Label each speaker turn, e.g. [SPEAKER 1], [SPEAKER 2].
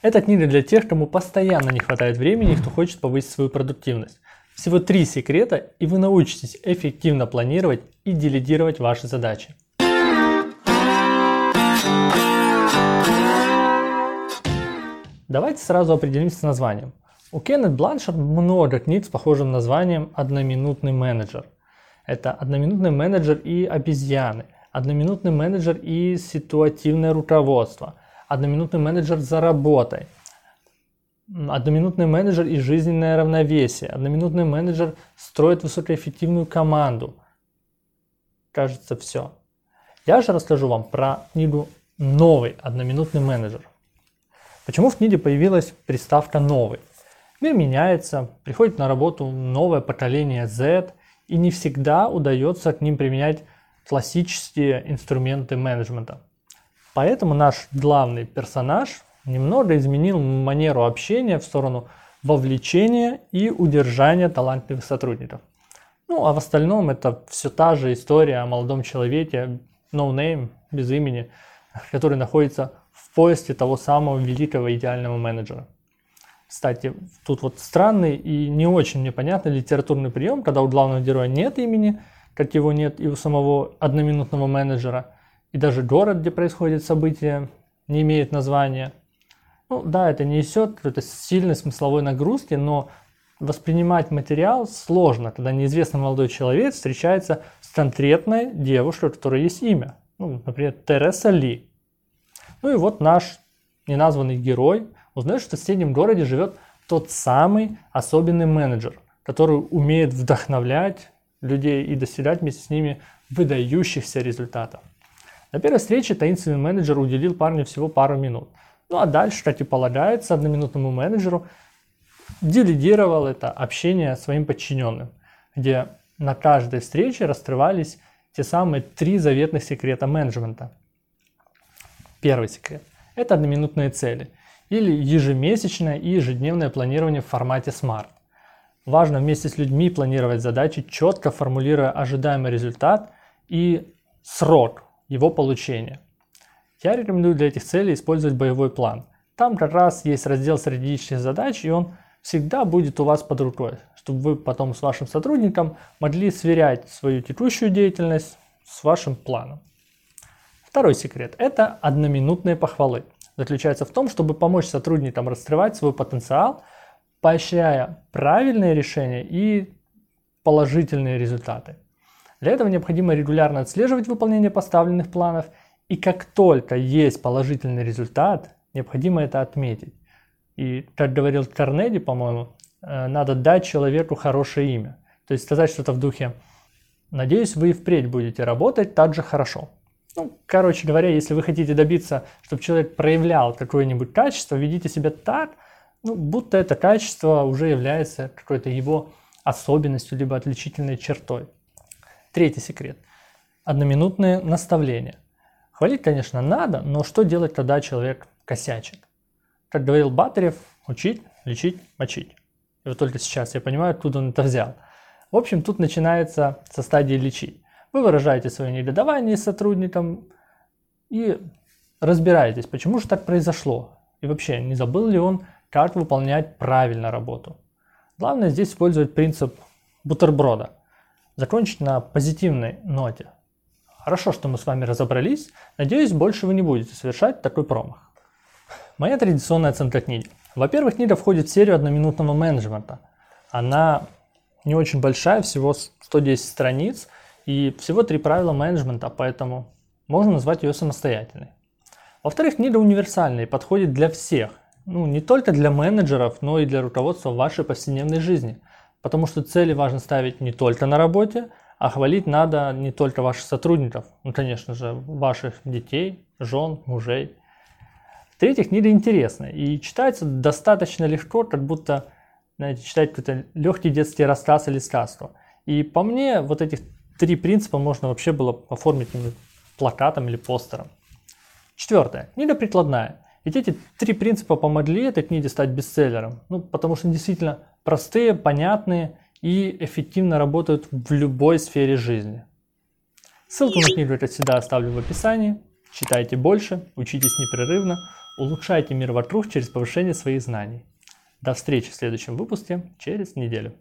[SPEAKER 1] Эта книга для тех, кому постоянно не хватает времени и кто хочет повысить свою продуктивность. Всего три секрета, и вы научитесь эффективно планировать и делегировать ваши задачи. Давайте сразу определимся с названием. У Кеннет Бланшард много книг с похожим названием «Одноминутный менеджер». Это одноминутный менеджер и обезьяны, одноминутный менеджер и ситуативное руководство, одноминутный менеджер за работой, одноминутный менеджер и жизненное равновесие, одноминутный менеджер строит высокоэффективную команду. Кажется, все. Я же расскажу вам про книгу «Новый одноминутный менеджер». Почему в книге появилась приставка «новый»? Мир меняется, приходит на работу новое поколение Z, и не всегда удается к ним применять классические инструменты менеджмента. Поэтому наш главный персонаж немного изменил манеру общения в сторону вовлечения и удержания талантливых сотрудников. Ну, а в остальном это все та же история о молодом человеке, no name, без имени, который находится в поиске того самого великого идеального менеджера. Кстати, тут вот странный и не очень мне понятный литературный прием, когда у главного героя нет имени, как его нет и у самого одноминутного менеджера, и даже город, где происходит событие, не имеет названия. Ну да, это не несет какой-то сильной смысловой нагрузки, но воспринимать материал сложно, когда неизвестный молодой человек встречается с конкретной девушкой, у которой есть имя. Ну, например, Тереса Ли. Ну и вот наш неназванный герой узнает, что в соседнем городе живет тот самый особенный менеджер, который умеет вдохновлять людей и достигать вместе с ними выдающихся результатов. На первой встрече таинственный менеджер уделил парню всего пару минут. Ну а дальше, как и полагается одноминутному менеджеру, делегировал это общение своим подчиненным, где на каждой встрече раскрывались те самые три заветных секрета менеджмента – Первый секрет – это одноминутные цели или ежемесячное и ежедневное планирование в формате SMART. Важно вместе с людьми планировать задачи, четко формулируя ожидаемый результат и срок его получения. Я рекомендую для этих целей использовать боевой план. Там как раз есть раздел стратегических задач, и он всегда будет у вас под рукой, чтобы вы потом с вашим сотрудником могли сверять свою текущую деятельность с вашим планом. Второй секрет – это одноминутные похвалы. Заключается в том, чтобы помочь сотрудникам раскрывать свой потенциал, поощряя правильные решения и положительные результаты. Для этого необходимо регулярно отслеживать выполнение поставленных планов, и как только есть положительный результат, необходимо это отметить. И, как говорил Карнеди, по-моему, э, надо дать человеку хорошее имя. То есть сказать что-то в духе «Надеюсь, вы и впредь будете работать так же хорошо». Ну, короче говоря, если вы хотите добиться, чтобы человек проявлял какое-нибудь качество, ведите себя так, ну, будто это качество уже является какой-то его особенностью, либо отличительной чертой. Третий секрет. Одноминутные наставления. Хвалить, конечно, надо, но что делать, когда человек косячит? Как говорил Батарев, учить, лечить, мочить. И вот только сейчас я понимаю, откуда он это взял. В общем, тут начинается со стадии лечить. Вы выражаете свое негодование сотрудникам и разбираетесь, почему же так произошло. И вообще, не забыл ли он, как выполнять правильно работу. Главное здесь использовать принцип бутерброда. Закончить на позитивной ноте. Хорошо, что мы с вами разобрались. Надеюсь, больше вы не будете совершать такой промах. Моя традиционная оценка книги. Во-первых, книга входит в серию одноминутного менеджмента. Она не очень большая, всего 110 страниц, и всего три правила менеджмента, поэтому можно назвать ее самостоятельной. Во-вторых, книга универсальная и подходит для всех. Ну, не только для менеджеров, но и для руководства вашей повседневной жизни. Потому что цели важно ставить не только на работе, а хвалить надо не только ваших сотрудников, ну, конечно же, ваших детей, жен, мужей. В-третьих, книга интересная и читается достаточно легко, как будто, знаете, читать какой-то легкий детский рассказ или сказку. И по мне, вот этих три принципа можно вообще было оформить плакатом или постером. Четвертое. Книга прикладная. Ведь эти три принципа помогли этой книге стать бестселлером. Ну, потому что они действительно простые, понятные и эффективно работают в любой сфере жизни. Ссылку на книгу, как всегда, оставлю в описании. Читайте больше, учитесь непрерывно. Улучшайте мир вокруг через повышение своих знаний. До встречи в следующем выпуске через неделю.